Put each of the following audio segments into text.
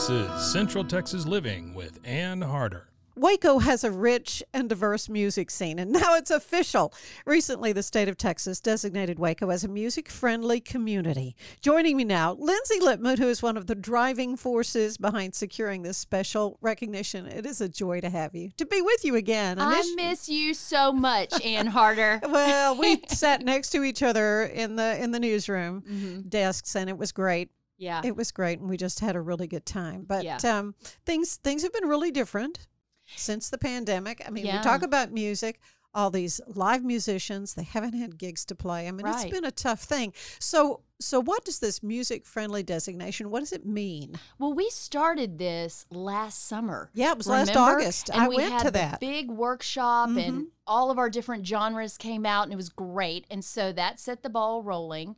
This is Central Texas Living with Ann Harder. Waco has a rich and diverse music scene, and now it's official. Recently, the state of Texas designated Waco as a music friendly community. Joining me now, Lindsay Lipman, who is one of the driving forces behind securing this special recognition. It is a joy to have you, to be with you again. I miss, I miss you so much, Ann Harder. well, we sat next to each other in the in the newsroom mm-hmm. desks, and it was great. Yeah. It was great and we just had a really good time. But yeah. um, things things have been really different since the pandemic. I mean, yeah. we talk about music, all these live musicians, they haven't had gigs to play. I mean, right. it's been a tough thing. So so what does this music friendly designation what does it mean? Well, we started this last summer. Yeah, it was Remember? last August. And I we went had to that. big workshop mm-hmm. and all of our different genres came out and it was great. And so that set the ball rolling.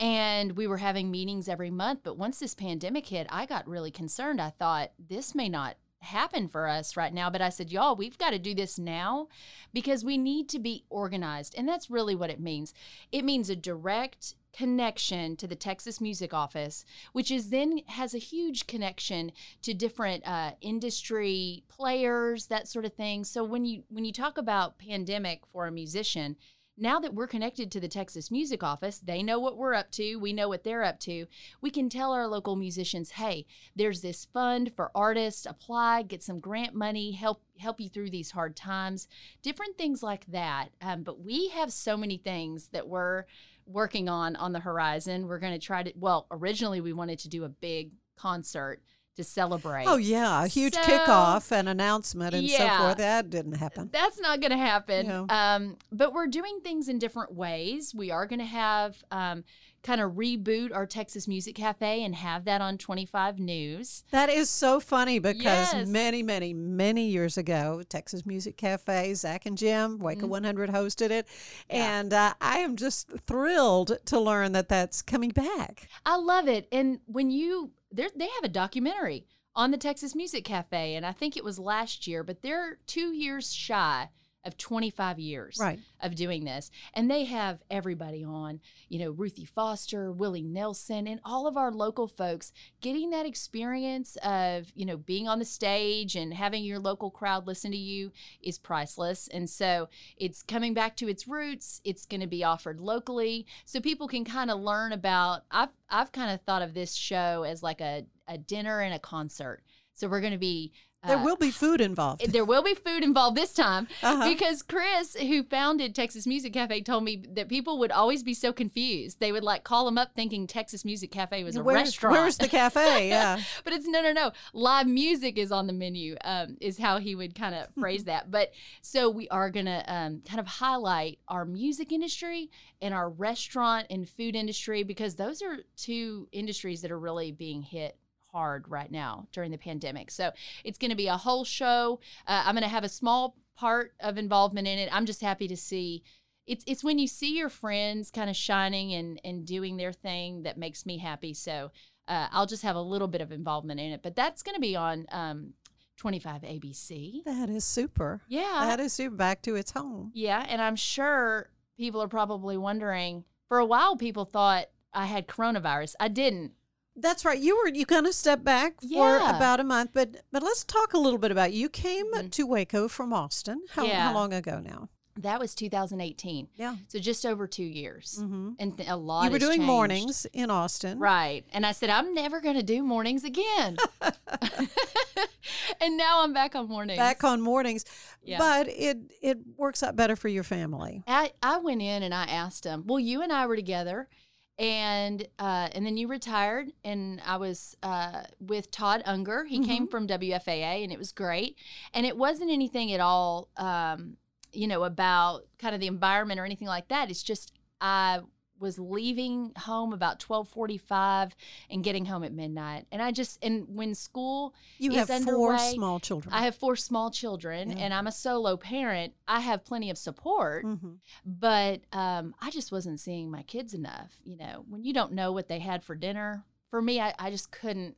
And we were having meetings every month, but once this pandemic hit, I got really concerned. I thought this may not happen for us right now. But I said, y'all, we've got to do this now because we need to be organized. And that's really what it means. It means a direct connection to the Texas Music Office, which is then has a huge connection to different uh, industry players, that sort of thing. So when you when you talk about pandemic for a musician, now that we're connected to the Texas Music Office, they know what we're up to, we know what they're up to. We can tell our local musicians, "Hey, there's this fund for artists, apply, get some grant money, help help you through these hard times." Different things like that. Um, but we have so many things that we're working on on the horizon. We're going to try to well, originally we wanted to do a big concert to celebrate. Oh yeah, a huge so, kickoff and announcement and yeah, so forth. That didn't happen. That's not going to happen. Um, but we're doing things in different ways. We are going to have um, kind of reboot our Texas Music Cafe and have that on 25 News. That is so funny because yes. many, many, many years ago, Texas Music Cafe, Zach and Jim, Waco mm-hmm. 100 hosted it. Yeah. And uh, I am just thrilled to learn that that's coming back. I love it. And when you they have a documentary on the Texas Music Cafe, and I think it was last year, but they're two years shy of 25 years right. of doing this. And they have everybody on, you know, Ruthie Foster, Willie Nelson, and all of our local folks getting that experience of, you know, being on the stage and having your local crowd listen to you is priceless. And so it's coming back to its roots. It's going to be offered locally so people can kind of learn about. I've, I've kind of thought of this show as like a, a dinner and a concert. So we're going to be there will be food involved. There will be food involved this time uh-huh. because Chris, who founded Texas Music Cafe, told me that people would always be so confused. They would like call him up thinking Texas Music Cafe was a where's, restaurant. Where's the cafe? Yeah. but it's no, no, no. Live music is on the menu, um, is how he would kind of phrase that. But so we are going to um, kind of highlight our music industry and our restaurant and food industry because those are two industries that are really being hit hard right now during the pandemic. So it's going to be a whole show. Uh, I'm going to have a small part of involvement in it. I'm just happy to see. It's it's when you see your friends kind of shining and and doing their thing that makes me happy. So uh, I'll just have a little bit of involvement in it. But that's going to be on. Um, 25 ABC. That is super. Yeah. That is super. Back to its home. Yeah. And I'm sure people are probably wondering for a while, people thought I had coronavirus. I didn't That's right. You were you kind of stepped back for Yeah. about a month, but but let's talk a little bit about you came Mhm. to Waco from Austin. How, Yeah. how long ago now? That was 2018. Yeah. So just over two years. Mm-hmm. And th- a lot You were doing changed. mornings in Austin, Right. And I said, I'm never going to do mornings again. and now I'm back on mornings. Back on mornings, Yeah. but it it works out better for your family. I, I went in and I asked him, well, you and I were together. And uh, and then you retired, and I was uh, with Todd Unger. He came from WFAA, and it was great. And it wasn't anything at all, um, you know, about kind of the environment or anything like that. It's just I was leaving home about twelve forty five and getting home at midnight. And I just and when school You is have four underway, small children. I have four small children, Yeah. and I'm a solo parent. I have plenty of support Mhm. but um, I just wasn't seeing my kids enough. You know, when you don't know what they had for dinner, for me, I, I just couldn't.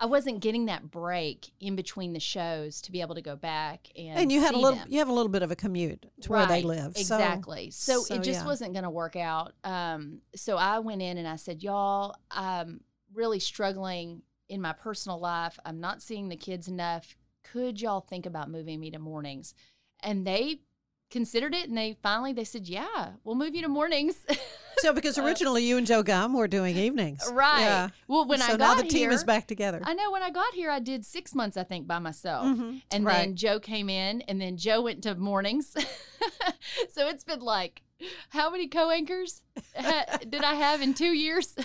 I wasn't getting that break in between the shows to be able to go back and And you had a little them. you have a little bit of a commute to where they Right, live. so- Exactly. So, so, it just yeah. wasn't going to work out. Um, so I went in and I said, "Y'all, I'm really struggling in my personal life. I'm not seeing the kids enough. Could y'all think about moving me to mornings?" And they considered it, and they finally they said, "Yeah, we'll move you to mornings." So because originally you and Joe Gum were doing evenings. right. Yeah. Well, when so I got now the team is back together. I know when I got here, I did six months, I think, by myself. Mhm. And Right. then Joe came in, and then Joe went to mornings. so it's been like, how many co anchors did I have in two years?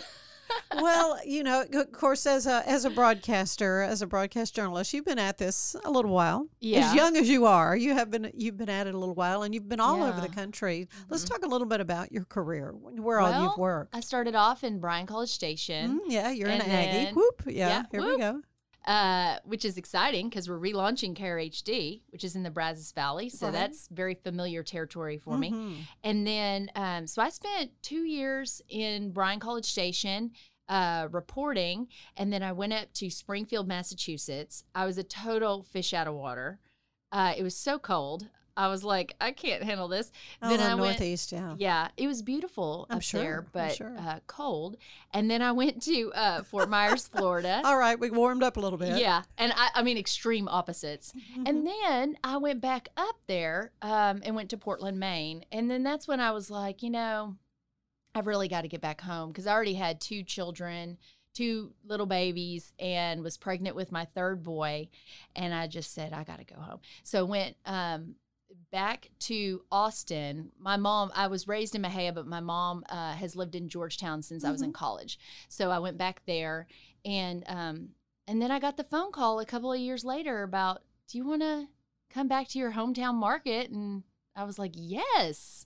well, you know, of course, as a as a broadcaster, as a broadcast journalist, you've been at this a little while. Yeah. As young as you are, you have been you've been at it a little while, and you've been all over the Yeah. Mm-hmm. country. Let's talk a little bit about your career, where all you've worked. I started off in Bryan College Station. Mm, yeah, you're an Aggie. Whoop. Yeah, yeah, here we go. Uh, which is exciting because we're relaunching KRHD, which is in the Brazos Valley. So Right. that's very familiar territory for me. Mhm. And then, um, so I spent two years in Bryan College Station uh, reporting, and then I went up to Springfield, Massachusetts. I was a total fish out of water. Uh, it was so cold. I was like, I can't handle this. Oh, then the I went, Northeast, yeah. yeah, it was beautiful I'm up sure, there, but sure. uh, cold. And then I went to uh, Fort Myers, Florida. All right, we warmed up a little bit. Yeah, and I, I mean extreme opposites. Mm-hmm. And then I went back up there um, and went to Portland, Maine, and then that's when I was like, you know, I've really got to get back home because I already had two children, two little babies, and was pregnant with my third boy, and I just said I got to go home. So I went um, back to Austin. My mom, I was raised in Mexia, but my mom uh, has lived in Georgetown since I was in college. So I went back there, and um, and then I got the phone call a couple of years later about, do you want to come back to your hometown market? And I was like, yes.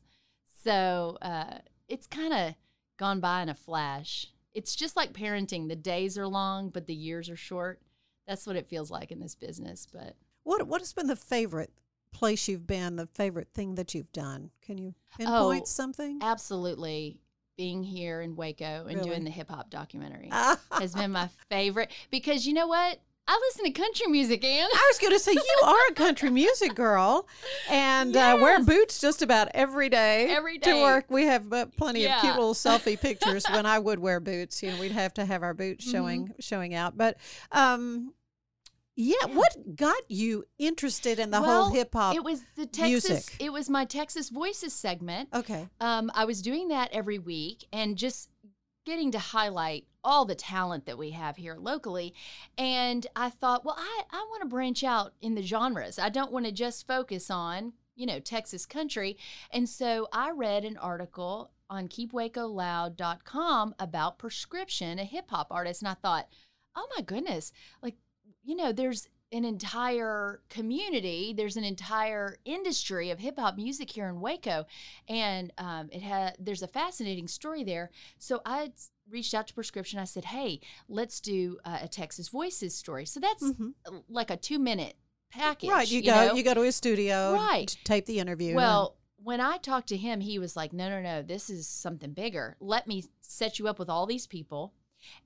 So uh, it's kind of gone by in a flash. It's just like parenting. The days are long, but the years are short. That's what it feels like in this business. But What What has been the favorite place you've been? The favorite thing that you've done? Can you Oh, pinpoint something? absolutely being here in Waco and Really? doing the hip hop documentary has been my favorite because you know what? I listen to country music, Ann. I was going to say you are a country music girl, and uh, wear boots just about every day. Every to work. We have uh, plenty of cute little selfie pictures when I would wear boots. You know, we'd have to have our boots showing showing out. But um, yeah, what got you interested in the well, whole hip hop? It was the Texas. music. It was my Texas Voices segment. Okay. Um, I was doing that every week and just getting to highlight all the talent that we have here locally. And I thought, well, I, I want to branch out in the genres. I don't want to just focus on, you know, Texas country. And so I read an article on keepwacoloud.com about prescription, a hip hop artist. And I thought, oh my goodness, like, you know, there's an entire community, there's an entire industry of hip hop music here in Waco, and um, it had there's a fascinating story there. So I reached out to Prescription. I said, "Hey, let's do uh, a Texas Voices story." So that's Mhm. like a two minute package, Right. You, go. know? You go to his studio. Right. Tape the interview. and- Well, when I talked to him, he was like, no, no, no, this is something bigger. Let me set you up with all these people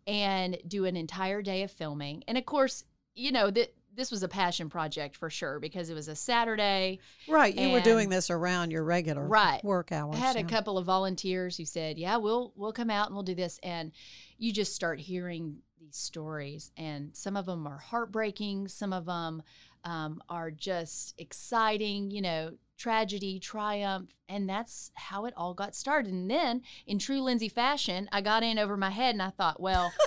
and do an entire day of filming. And of course, you know, that this was a passion project for sure because it was a Saturday. right. You were doing this around your regular Right. work hours. I had a couple of volunteers who said, "Yeah, we'll we'll come out and we'll do this." And you just start hearing these stories, and some of them are heartbreaking. Some of them um, are just exciting. You know, tragedy, triumph, and that's how it all got started. And then, in true Lindsay fashion, I got in over my head, and I thought, well.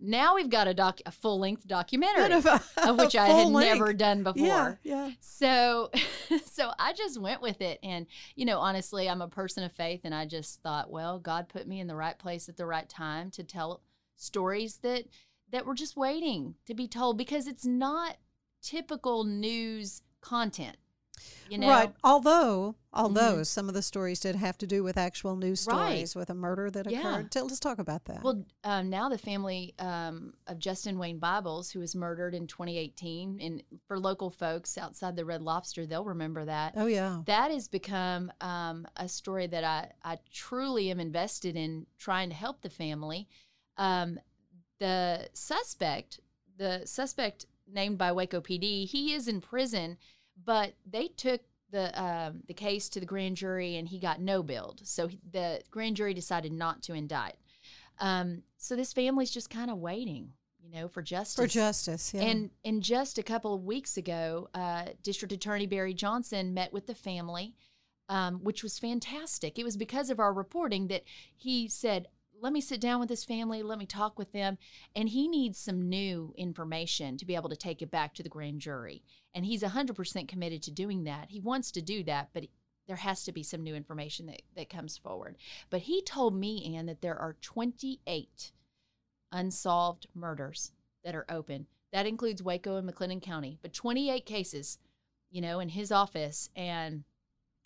now we've got a doc a full length documentary Of a- of which I had length. never done before. Yeah, yeah. So so I just went with it and you know honestly I'm a person of faith and I just thought well God put me in the right place at the right time to tell stories that that were just waiting to be told because it's not typical news content. You know Right. Although, although Mhm. some of the stories did have to do with actual news Right. stories with a murder that Yeah. occurred. Tell, let's talk about that. Well, um, now the family um, of Justin Wayne Bibles, who was murdered in 2018, and for local folks outside the Red Lobster, they'll remember that. oh yeah. that has become um, a story that I, I truly am invested in trying to help the family. Um, the suspect, the suspect named by Waco PD, he is in prison, but they took the um, the case to the grand jury and he got no billed. So he- the grand jury decided not to indict. Um, so this family's just kind of waiting, you know, for justice. For justice. Yeah. And and just a couple of weeks ago, uh, District Attorney Barry Johnson met with the family, um, which was fantastic. It was because of our reporting that he said, "Let me sit down with this family. Let me talk with them." And he needs some new information to be able to take it back to the grand jury. And he's hundred percent committed to doing that. He wants to do that, but. There has to be some new information that, that comes forward. But he told me, Ann, that there are 28 unsolved murders that are open. That includes Waco and McLennan County, but 28 cases, you know, in his office. And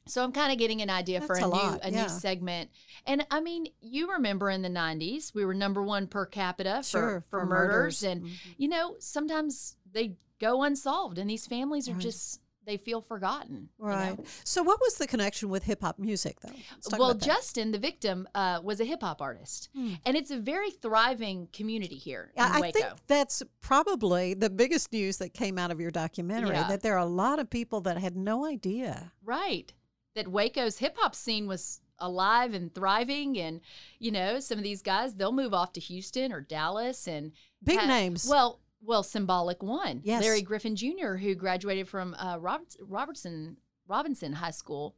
so I'm kind of getting an idea for a, a new lot, a yeah. new segment. And I mean, you remember in the 90s, we were number one per capita sure. for, for, murders. murders. And, Mhm. you know, sometimes they go unsolved and these families are Right. just, they feel forgotten. you know? Right. So, what was the connection with hip hop music, though? Well. Justin, the victim, uh, was a hip hop artist, and it's a very thriving community here in I I Waco. think that's probably the biggest news that came out of your documentary. Yeah. That there are a lot of people that had no idea. Right. That Waco's hip hop scene was alive and thriving. And, you know, some of these guys, they'll move off to Houston or Dallas and Big ha- names. Well, well, Symbolyc One. Yes. Larry Griffin Jr., who graduated from uh, Roberts, Robertson Robinson High School.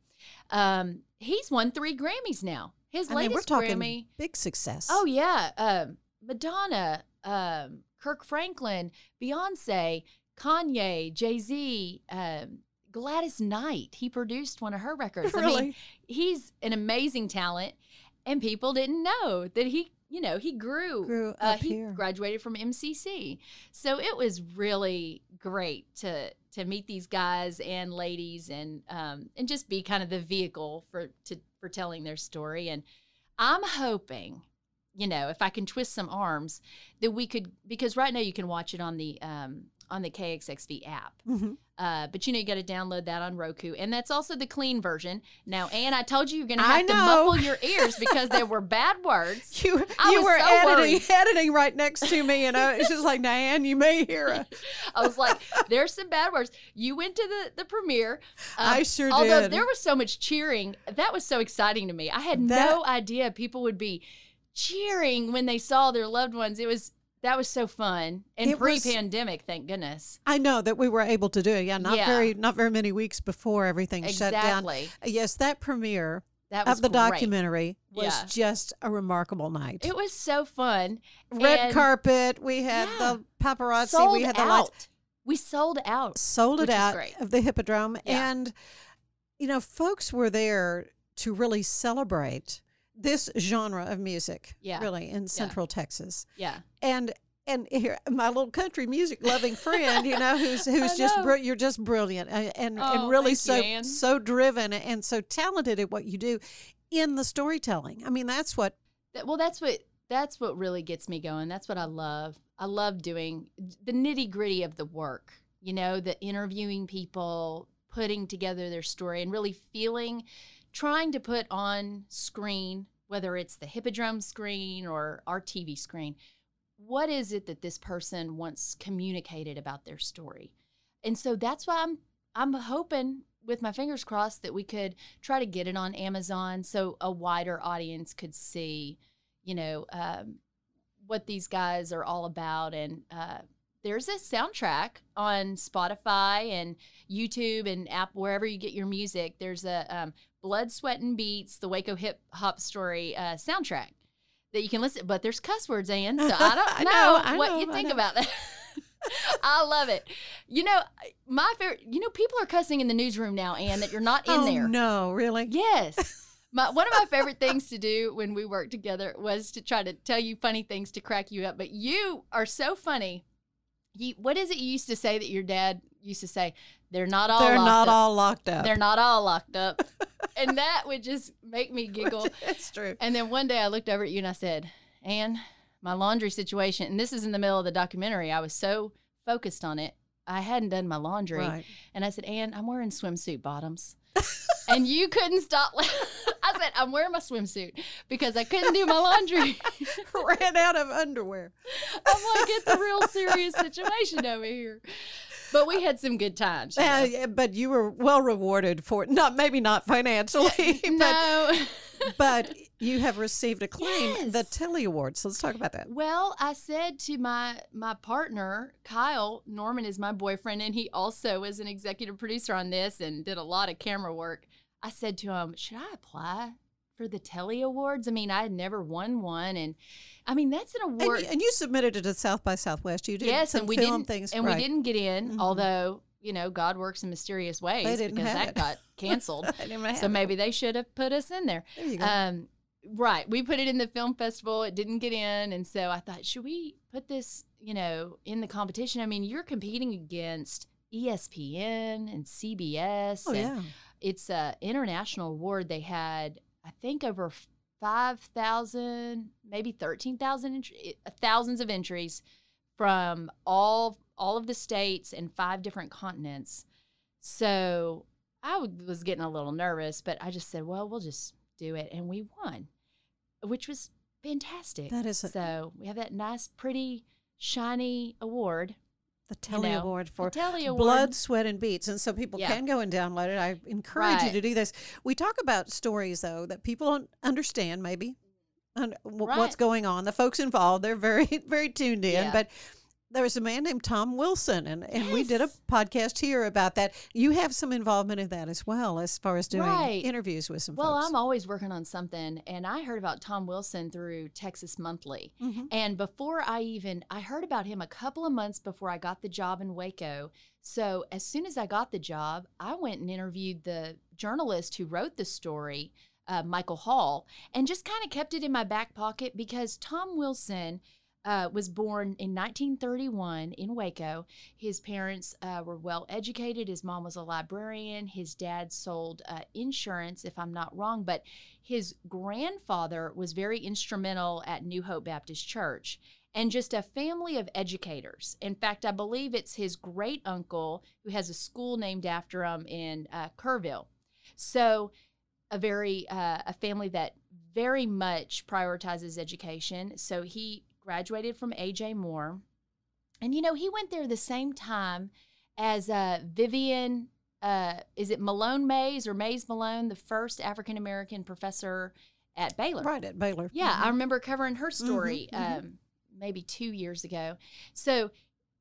Um, he's won three Grammys now. His I mean, latest we're talking Grammy. big success. Oh yeah, um, Madonna, um, Kirk Franklin, Beyonce, Kanye, Jay Z, um, Gladys Knight. He produced one of her records. I mean, Really? he's an amazing talent, and people didn't know that he, you know, he grew. Grew uh, he here. graduated from MCC, so it was really great to to meet these guys and ladies, and um, and just be kind of the vehicle for to for telling their story. And I'm hoping, you know, if I can twist some arms, that we could because right now you can watch it on the um, on the KXXV app. Mhm. Uh, but you know, you got to download that on Roku, and that's also the clean version. Now, Ann, I told you you're going to have to muffle your ears because there were bad words. You, I you were so editing worried. editing right next to me, and I, it's just like Diane, you may hear it. I was like, "There's some bad words." You went to the the premiere. Um, I sure although did. there was so much cheering, that was so exciting to me. I had That- no idea people would be cheering when they saw their loved ones. It was that was so fun and It pre-pandemic, thank goodness. I know that we were able to do it. Yeah, not Yeah. very not very many weeks before everything shut down. Exactly. Yes, that premiere That was of the great. documentary was Yeah. just a remarkable night. It was so fun. Red And carpet. We had Yeah. the paparazzi. Sold we had the out. lights. We sold out. Sold it out of the Hippodrome, and you know, folks were there to really celebrate this genre of music. Yeah. really in Central Texas, Yeah. and. And here, my little country music loving friend, you know, who's who's just br- you're just brilliant uh, and and, Oh, and really so you, so driven and so talented at what you do in the storytelling. I mean, that's what That, well, that's what that's what really gets me going. That's what I love. I love doing the nitty gritty of the work. You know, the interviewing people, putting together their story, and really feeling, trying to put on screen, whether it's the Hippodrome screen or our TV screen, what is it that this person wants communicated about their story? And so that's why I'm I'm hoping with my fingers crossed that we could try to get it on Amazon so a wider audience could see, you know, um, what these guys are all about. And uh, there's a soundtrack on Spotify and YouTube and app wherever you get your music. There's a um, Blood, Sweat, and Beats, the Waco Hip Hop Story uh, soundtrack that you can listen. But there's cuss words, Ann. So I don't I know, know, I what know, you think know. about that. I love it. You know, my favorite. You know, people are cussing in the newsroom now, Ann. That you're not in oh, there. no, really? Yes. My, one of my favorite things to do when we worked together was to try to tell you funny things to crack you up. But you are so funny. You, what is it you used to say that your dad used to say? They're not all They're not up. all locked up. They're not all locked up. And that would just make me giggle. it's true. And then one day I looked over at you and I said, Anne, my laundry situation, and this is in the middle of the documentary. I was so focused on it. I hadn't done my laundry. Right. And I said, Anne, I'm wearing swimsuit bottoms. and you couldn't stop. la- I said, I'm wearing my swimsuit because I couldn't do my laundry. Ran out of underwear. I'm like, it's a real serious situation over here. But we had some good times. you Uh, yeah, but you were well rewarded for not maybe not financially, but no. but you have received acclaim, the Yes. Telly Awards. Let's talk about that. Well, I said to my my partner, Kyle Norman is my boyfriend, and he also is an executive producer on this and did a lot of camera work. I said to him, "Should I apply for the Telly Awards? I mean, I had never won one, and I mean that's an And award. you, and you submitted it to South by Southwest. You did yes, and we film didn't, things, and right. we didn't get in. Mhm. Although you know, God works in mysterious ways because that it. got canceled. So it. maybe they should have put us in there. There you go. Um, right. We put it in the film festival. It didn't get in, and so I thought, should we put this, you know, in the competition? I mean, you're competing against ESPN and CBS. oh and yeah. It's a international award. They had, I think, over five thousand, maybe thirteen thousand, entr- uh, thousands of entries from all all of the states and five different continents. So I was getting a little nervous, but I just said, "Well, we'll just do it," and we won, which was fantastic. That is a- so we have that nice, pretty, shiny award. The Telly know, Award for Telly Award. Blood, Sweat, and Beats. And so people Yeah. can go and download it. I encourage you to do this. We talk about stories, though, that people don't understand, maybe, and w- what's going on. The folks involved, they're very, very tuned in. Yeah. But there was a man named Tom Wilson, and, and we did a podcast here about that. You have some involvement in that as well, as far as doing Right. interviews with some Well, folks. I'm always working on something, and I heard about Tom Wilson through Texas Monthly. Mhm. And before I even, I heard about him a couple of months before I got the job in Waco. So as soon as I got the job, I went and interviewed the journalist who wrote the story, uh, Michael Hall, and just kind of kept it in my back pocket because Tom Wilson. Uh, was born in 1931 in Waco. His parents uh, were well educated. His mom was a librarian. His dad sold uh, insurance, if I'm not wrong. But his grandfather was very instrumental at New Hope Baptist Church and just a family of educators. In fact, I believe it's his great uncle who has a school named after him in uh, Kerrville. So, a very uh, a family that very much prioritizes education. So he graduated from AJ Moore, and you know he went there the same time as uh, Vivian. Uh, is it Malone Mayes or Mayes Malone, the first African American professor at Baylor? right at Baylor. Yeah, Mhm. I remember covering her story mhm. um, maybe two years ago. So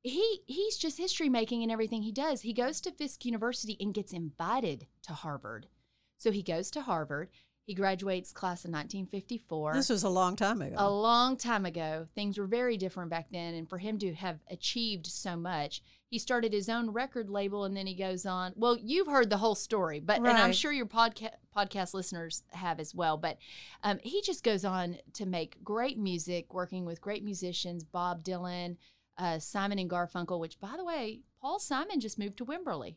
he he's just history making and everything he does. He goes to Fisk University and gets invited to Harvard. So he goes to Harvard. He graduates class in 1954 This was a long time ago. a long time ago. Things were very different back then. And for him to have achieved so much, he started his own record label and then he goes on. Well, you've heard the whole story, but and I'm sure your podcast podcast listeners have as well. But um, he just goes on to make great music, working with great musicians, Bob Dylan, uh, Simon and Garfunkel. Which, by the way, Paul Simon just moved to Wimberley.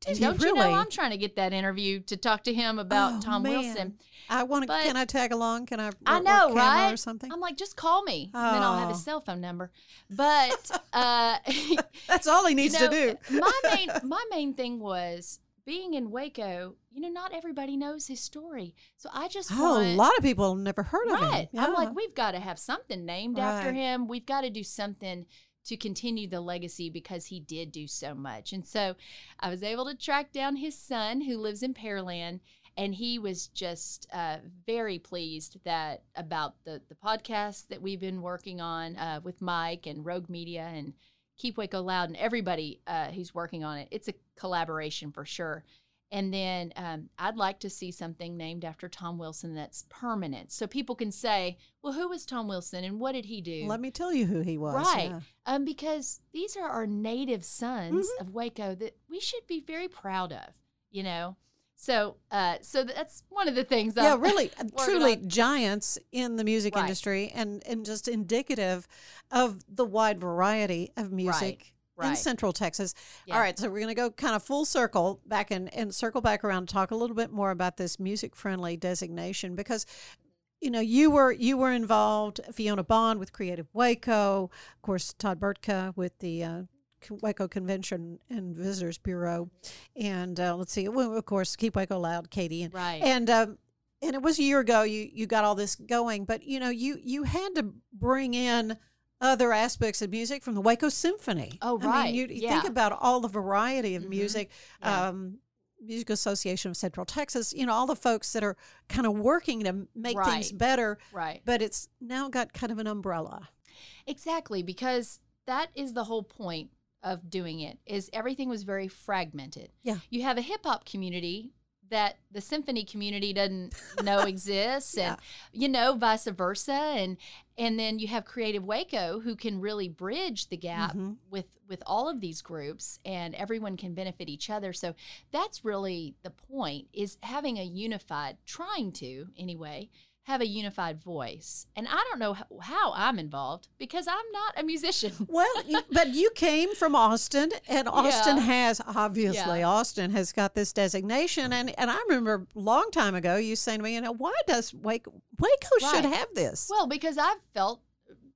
Did And don't you really? know I'm trying to get that interview to talk to him about Oh, Tom man. Wilson. I want to. Can I tag along? Can I? I know, right? Or something. I'm like, just call me, and then I'll have his Oh. cell phone number. But uh, That's all he you needs know, to do. my main my main thing was being in Waco. You know, not everybody knows his story, so I just Oh, want, a lot of people never heard of him. right. I'm like, we've got to have something named after him. We've got to do something to continue the legacy because he did do so much. And so I was able to track down his son who lives in Pearland and he was just uh, very pleased that about the the podcast that we've been working on uh, with Mike and Rogue Media and Keep Waco Loud and everybody uh, who's working on it. It's a collaboration for sure. And then um, I'd like to see something named after Tom Wilson that's permanent, so people can say, "Well, who was Tom Wilson and what did he do?" Let me tell you who he was. Right. yeah. Um, because these are our native sons of Waco that we should be very proud of, you know. So, uh, so that's one of the things. yeah, I'm really, truly on. giants in the music Right. industry, and and just indicative of the wide variety of music in right. Central Texas. Yeah. All right, so we're going to go kind of full circle back and and circle back around and talk a little bit more about this music friendly designation because. You know, you were you were involved. Fiona Bond with Creative Waco, of course, Todd Burtka with the uh, Waco Convention and Visitors Bureau, and uh, let's see, well, of course, Keep Waco Loud, Katie, and Right. and um, and it was a year ago you you got all this going, but you know you you had to bring in other aspects of music from the Waco Symphony. Oh, I mean, right. you, you Yeah. think about all the variety of Mhm. music. Yeah. Um, Music Association of Central Texas, you know, all the folks that are kind of working to make things better, right. but it's now got kind of an umbrella. Exactly, because that is the whole point of doing it. Is everything was very fragmented. Yeah. You have a hip hop community that the symphony community doesn't know exists and you know vice versa. And and then you have creative waco who can really bridge the gap Mhm. with with all of these groups and everyone can benefit each other. So that's really the point is having a unified trying to anyway have a unified voice and i don't know how, i'm involved because i'm not a musician Well, you, but you came from Austin, and Austin Yeah. has obviously Yeah. Austin has got this designation, and and I remember a long time ago you saying to me, you know, why does Waco Waco should have this? well because i've felt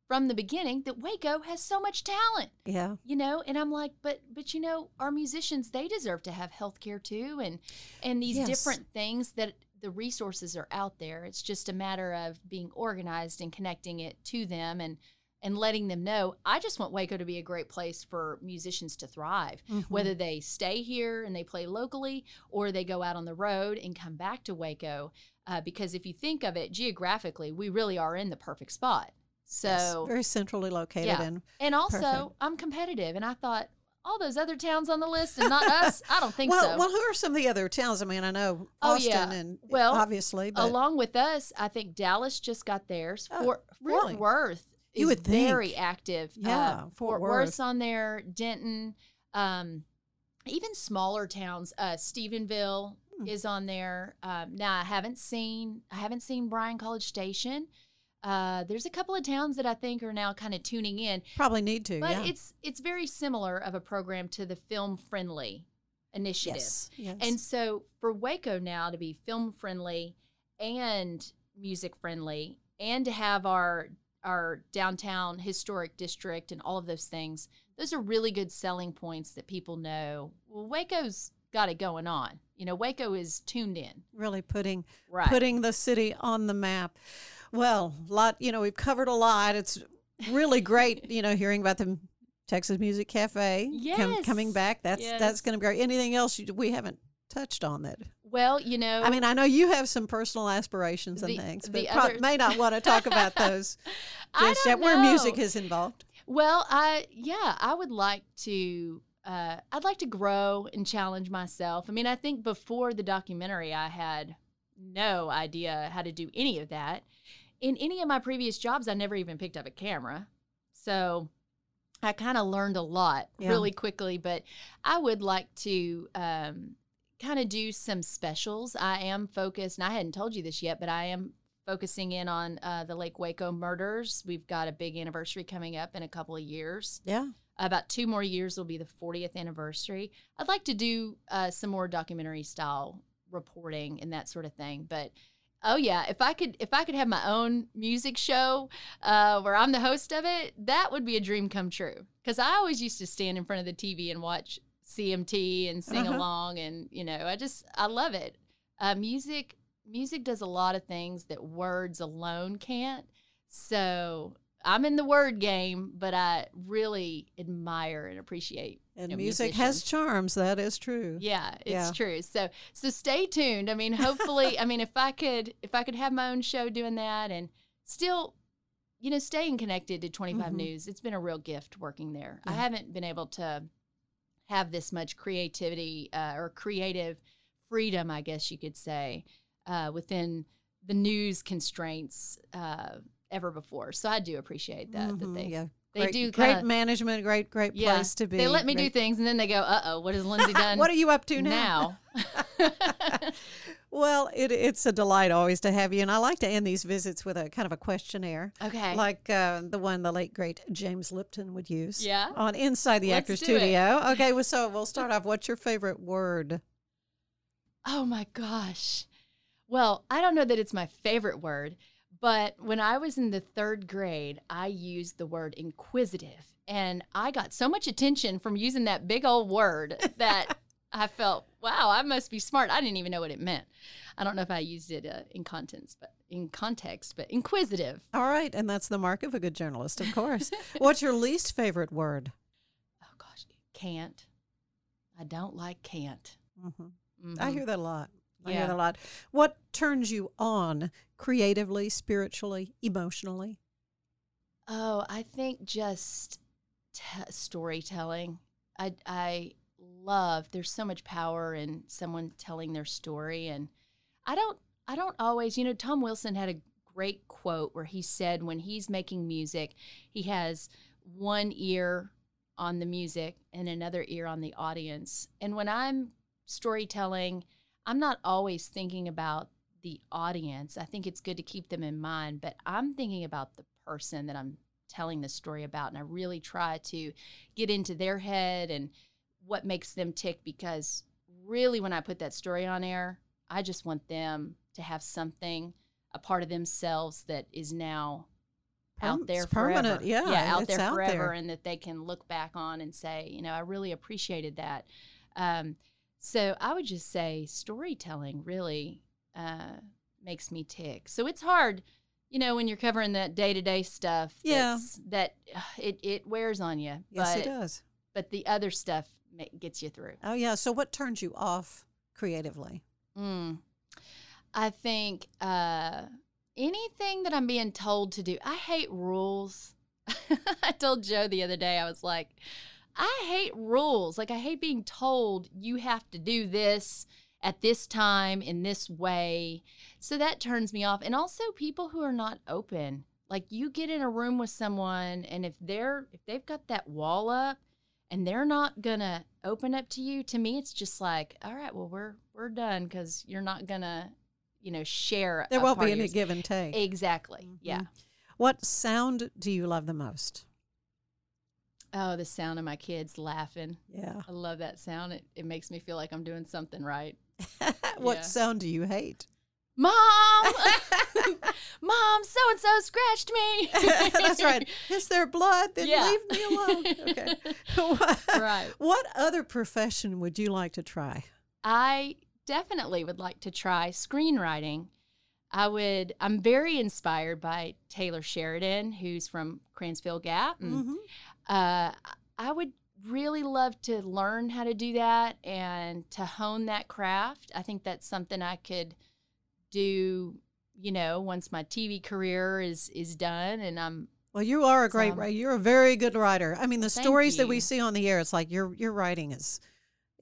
from the beginning that waco has so much talent yeah, you know and i'm like but but you know our musicians they deserve to have health care too and and these Yes. different things that the resources are out there it's just a matter of being organized and connecting it to them and and letting them know i just want waco to be a great place for musicians to thrive Mhm. whether they stay here and they play locally or they go out on the road and come back to waco uh, because if you think of it geographically we really are in the perfect spot so Yes, very centrally located, Yeah. and and also, Perfect. I'm competitive, and I thought all those other towns on the list and not us. I don't think well, so. well, who are some of the other towns? I mean, I know Oh, Austin, yeah. and Well, obviously, but Along with us, I think Dallas just got theirs. Oh, Fort, really? Fort Worth is You would think. very active. Yeah, Uh, Fort Fort, Worth. Worth's on there. Denton, um, even smaller towns. Uh, Stephenville Hmm. is on there. Um, now I haven't seen I haven't seen Bryan College Station. Uh, there's a couple of towns that I think are now kind of tuning in. probably need to. But yeah. it's it's very similar of a program to the film friendly initiative. yes, yes. And so for Waco now to be film friendly and music friendly and to have our our downtown historic district and all of those things, those are really good selling points that people know. Well, Waco's got it going on. You know, Waco is tuned in. really putting Right. putting the city on the map. Well, lot you know we've covered a lot. It's really great, you know, hearing about the Texas Music Cafe com- coming back. That's that's going to be great. Anything else you, we haven't touched on that? well, you know, I mean, I know you have some personal aspirations and The- things, but prob- other- may not want to talk about those just yet. don't Where music is involved. Well, I yeah, I would like to. Uh, I'd like to grow and challenge myself. I mean, I think before the documentary, I had no idea how to do any of that. In any of my previous jobs, I never even picked up a camera, so I kind of learned a lot Yeah. really quickly. But I would like to um, kind of do some specials. I am focused, and I hadn't told you this yet, but I am focusing in on uh, the Lake Waco murders. We've got a big anniversary coming up in a couple of years. Yeah. About two more years will be the 40th anniversary. I'd like to do uh, some more documentary style reporting and that sort of thing. But oh yeah, if I could, if I could have my own music show uh, where I'm the host of it, that would be a dream come true. Because I always used to stand in front of the TV and watch CMT and sing Uh-huh. along, and you know, I just I love it. Uh, music music does a lot of things that words alone can't. So I'm in the word game, but I really admire and appreciate. And you know, music has charms. That is true. Yeah, it's Yeah. true. So so stay tuned. I mean, hopefully, I mean, if I could if I could have my own show doing that and still, you know, staying connected to 25 Mhm. News, it's been a real gift working there. I haven't been able to have this much creativity uh, or creative freedom, I guess you could say, uh, within the news constraints uh, ever before. So I do appreciate that that Mhm, they yeah. they great, do great kinda- management, great great yeah place to be. they let me do things and then they go, uh oh, what has Lindsay done? What are you up to now? now? Well, it, it's a delight always to have you, and I like to end these visits with a kind of a questionnaire, okay. like uh, the one the late great James Lipton would use. Yeah? On Inside the Actors do it. Studio. Okay, well, so we'll start off. What's your favorite word? Oh my gosh. Well, I don't know that it's my favorite word, but when I was in the third grade, I used the word inquisitive. And I got so much attention from using that big old word that I felt, wow, I must be smart. I didn't even know what it meant. I don't know if I used it uh, in contents, but in context, but inquisitive. All right, and that's the mark of a good journalist, of course. What's your least favorite word? Oh gosh, can't. I don't like can't. hmm I Mhm. hear that a lot. I hear Yeah. that a lot. What turns you on creatively, spiritually, emotionally? Oh, I think just t- storytelling. I I love. There's so much power in someone telling their story, and I don't. I don't always. You know, Tom Wilson had a great quote where he said, when he's making music, he has one ear on the music and another ear on the audience. And when I'm storytelling, I'm not always thinking about the audience. I think it's good to keep them in mind, but I'm thinking about the person that I'm telling the story about. And I really try to get into their head and what makes them tick because really, when I put that story on air, I just want them to have something, a part of themselves that is now out there it's permanent, forever. yeah, yeah, out there out forever, there. and that they can look back on and say, you know, I really appreciated that. Um, so I would just say storytelling really uh, makes me tick. So it's hard, you know, when you're covering that day to day stuff. Yeah. that's- that uh, it it wears on you. Yes, but, it does. But the other stuff gets you through. Oh, yeah. So, what turns you off creatively? Mm. I think uh, anything that I'm being told to do, I hate rules. I told Joe the other day, I was like, I hate rules. Like, I hate being told you have to do this at this time in this way. So that turns me off. And also, people who are not open. Like, you get in a room with someone, and if they're, if they've got that wall up, and they're not gonna open up to you to me it's just like all right well we're we're done because you're not gonna you know share There won't be any give and take. exactly yeah Mhm. What sound do you love the most? Oh the sound of my kids laughing Yeah. i love that sound it, it makes me feel like i'm doing something right what Yeah. sound do you hate? mom mom so and so scratched me That's right. Is there blood? Then Yeah. leave me alone. Okay. what, Right. what other profession would you like to try? I definitely would like to try screenwriting. I would, I'm very inspired by Taylor Sheridan, who's from Cranfills Gap. And, Mhm. Uh, I would really love to learn how to do that and to hone that craft. I think that's something I could do, you know, once my TV career is is done and I'm Well, you are a great So- writer. You're a very good writer. I mean, the stories that we see on the air, it's like your your writing is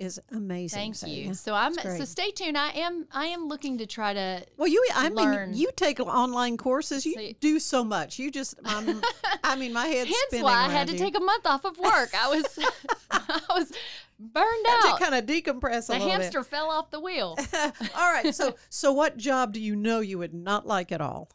is amazing. thank So, you. yeah. So I'm so stay tuned. I am I am looking to try to Well, you, I learn. mean, you take online courses. You So do so much. You just, um, I mean, my head's Hence spinning. why I had to you. take a month off of work. I was I was burned Had out. to kind of decompress a little bit. the hamster fell off the wheel. all right. So, so what job do you know you would not like at all?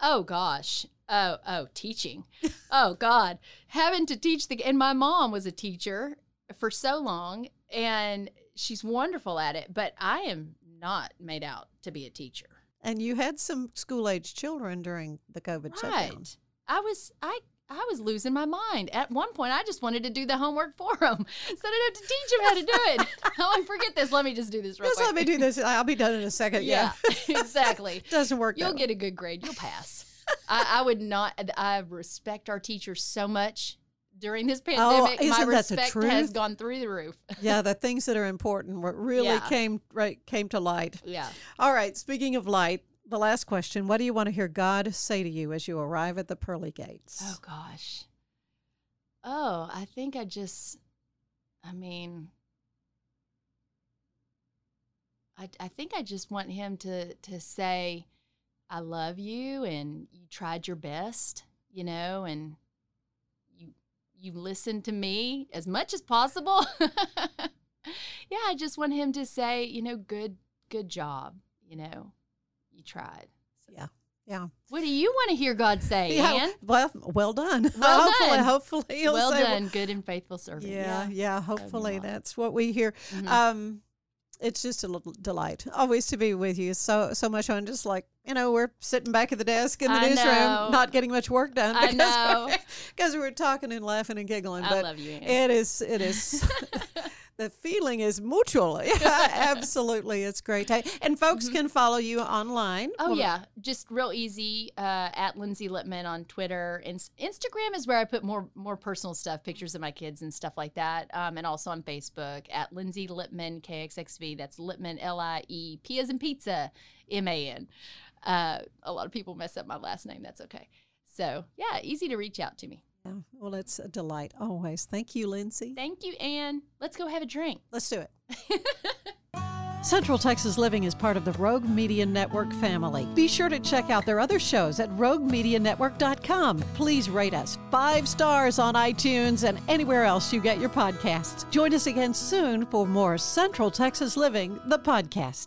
Oh gosh. Oh, oh, teaching. Oh God. Having to teach the and my mom was a teacher for so long and she's wonderful at it, but I am not made out to be a teacher. And you had some school age children during the COVID shutdown. Right. I was I I was losing my mind. At one point, I just wanted to do the homework for them, so I didn't have to teach them how to do it. oh, I forget this. Let me just do this real Just quick. let me do this. I'll be done in a second. Yeah, Yeah, exactly. doesn't work. You'll get a good grade. You'll pass. I, I would not. I respect our teachers so much during this oh, pandemic. Oh, my respect has gone through the roof. yeah, the things that are important what really Yeah. came right came to light. yeah. All right, speaking of light, the last question, what do you want to hear God say to you as you arrive at the pearly gates? Oh gosh. Oh, I think I just. I mean. I, I think I just want him to to say, "I love you," and you tried your best, you know, and you listen to me as much as possible. yeah, I just want him to say, you know, good good job, you know, you tried. So, Yeah. Yeah. What do you want to hear God say, Yeah, Ann? well, well done. Well hopefully, done. hopefully he'll well say, done, good and faithful servant. Yeah, yeah. Hopefully, that's what we hear. Mhm. Um, it's just a little delight always to be with you. So so much fun. Just like you know, we're sitting back at the desk in the I newsroom, know. not getting much work done. I know. because we're talking and laughing and giggling. I but love you. It is. It is. the feeling is mutual. Yeah, absolutely. It's great. And folks can follow you online. Mm-hmm. Oh Well, yeah, just real easy uh, at Lindsay Liepman on Twitter. And Instagram is where I put more more personal stuff, pictures of my kids and stuff like that. Um, and also on Facebook at Lindsay Liepman KXXV. That's Liepman L I E P as in pizza M A N. Uh, a lot of people mess up my last name. That's okay. So yeah, easy to reach out to me. Yeah. Well, it's a delight always. Thank you, Lindsay. Thank you, Ann. Let's go have a drink. Let's do it. Central Texas Living is part of the Rogue Media Network family. Be sure to check out their other shows at roguemedianetwork.com. Please rate us five stars on iTunes and anywhere else you get your podcasts. Join us again soon for more Central Texas Living, the podcast.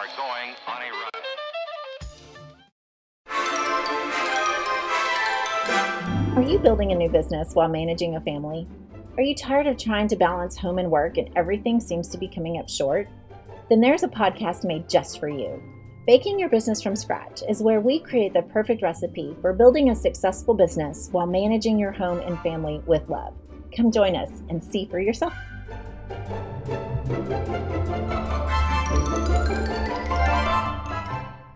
Are going on a run. Are you building a new business while managing a family? Are you tired of trying to balance home and work and everything seems to be coming up short? Then there's a podcast made just for you. Baking Your Business from Scratch is where we create the perfect recipe for building a successful business while managing your home and family with love. Come join us and see for yourself.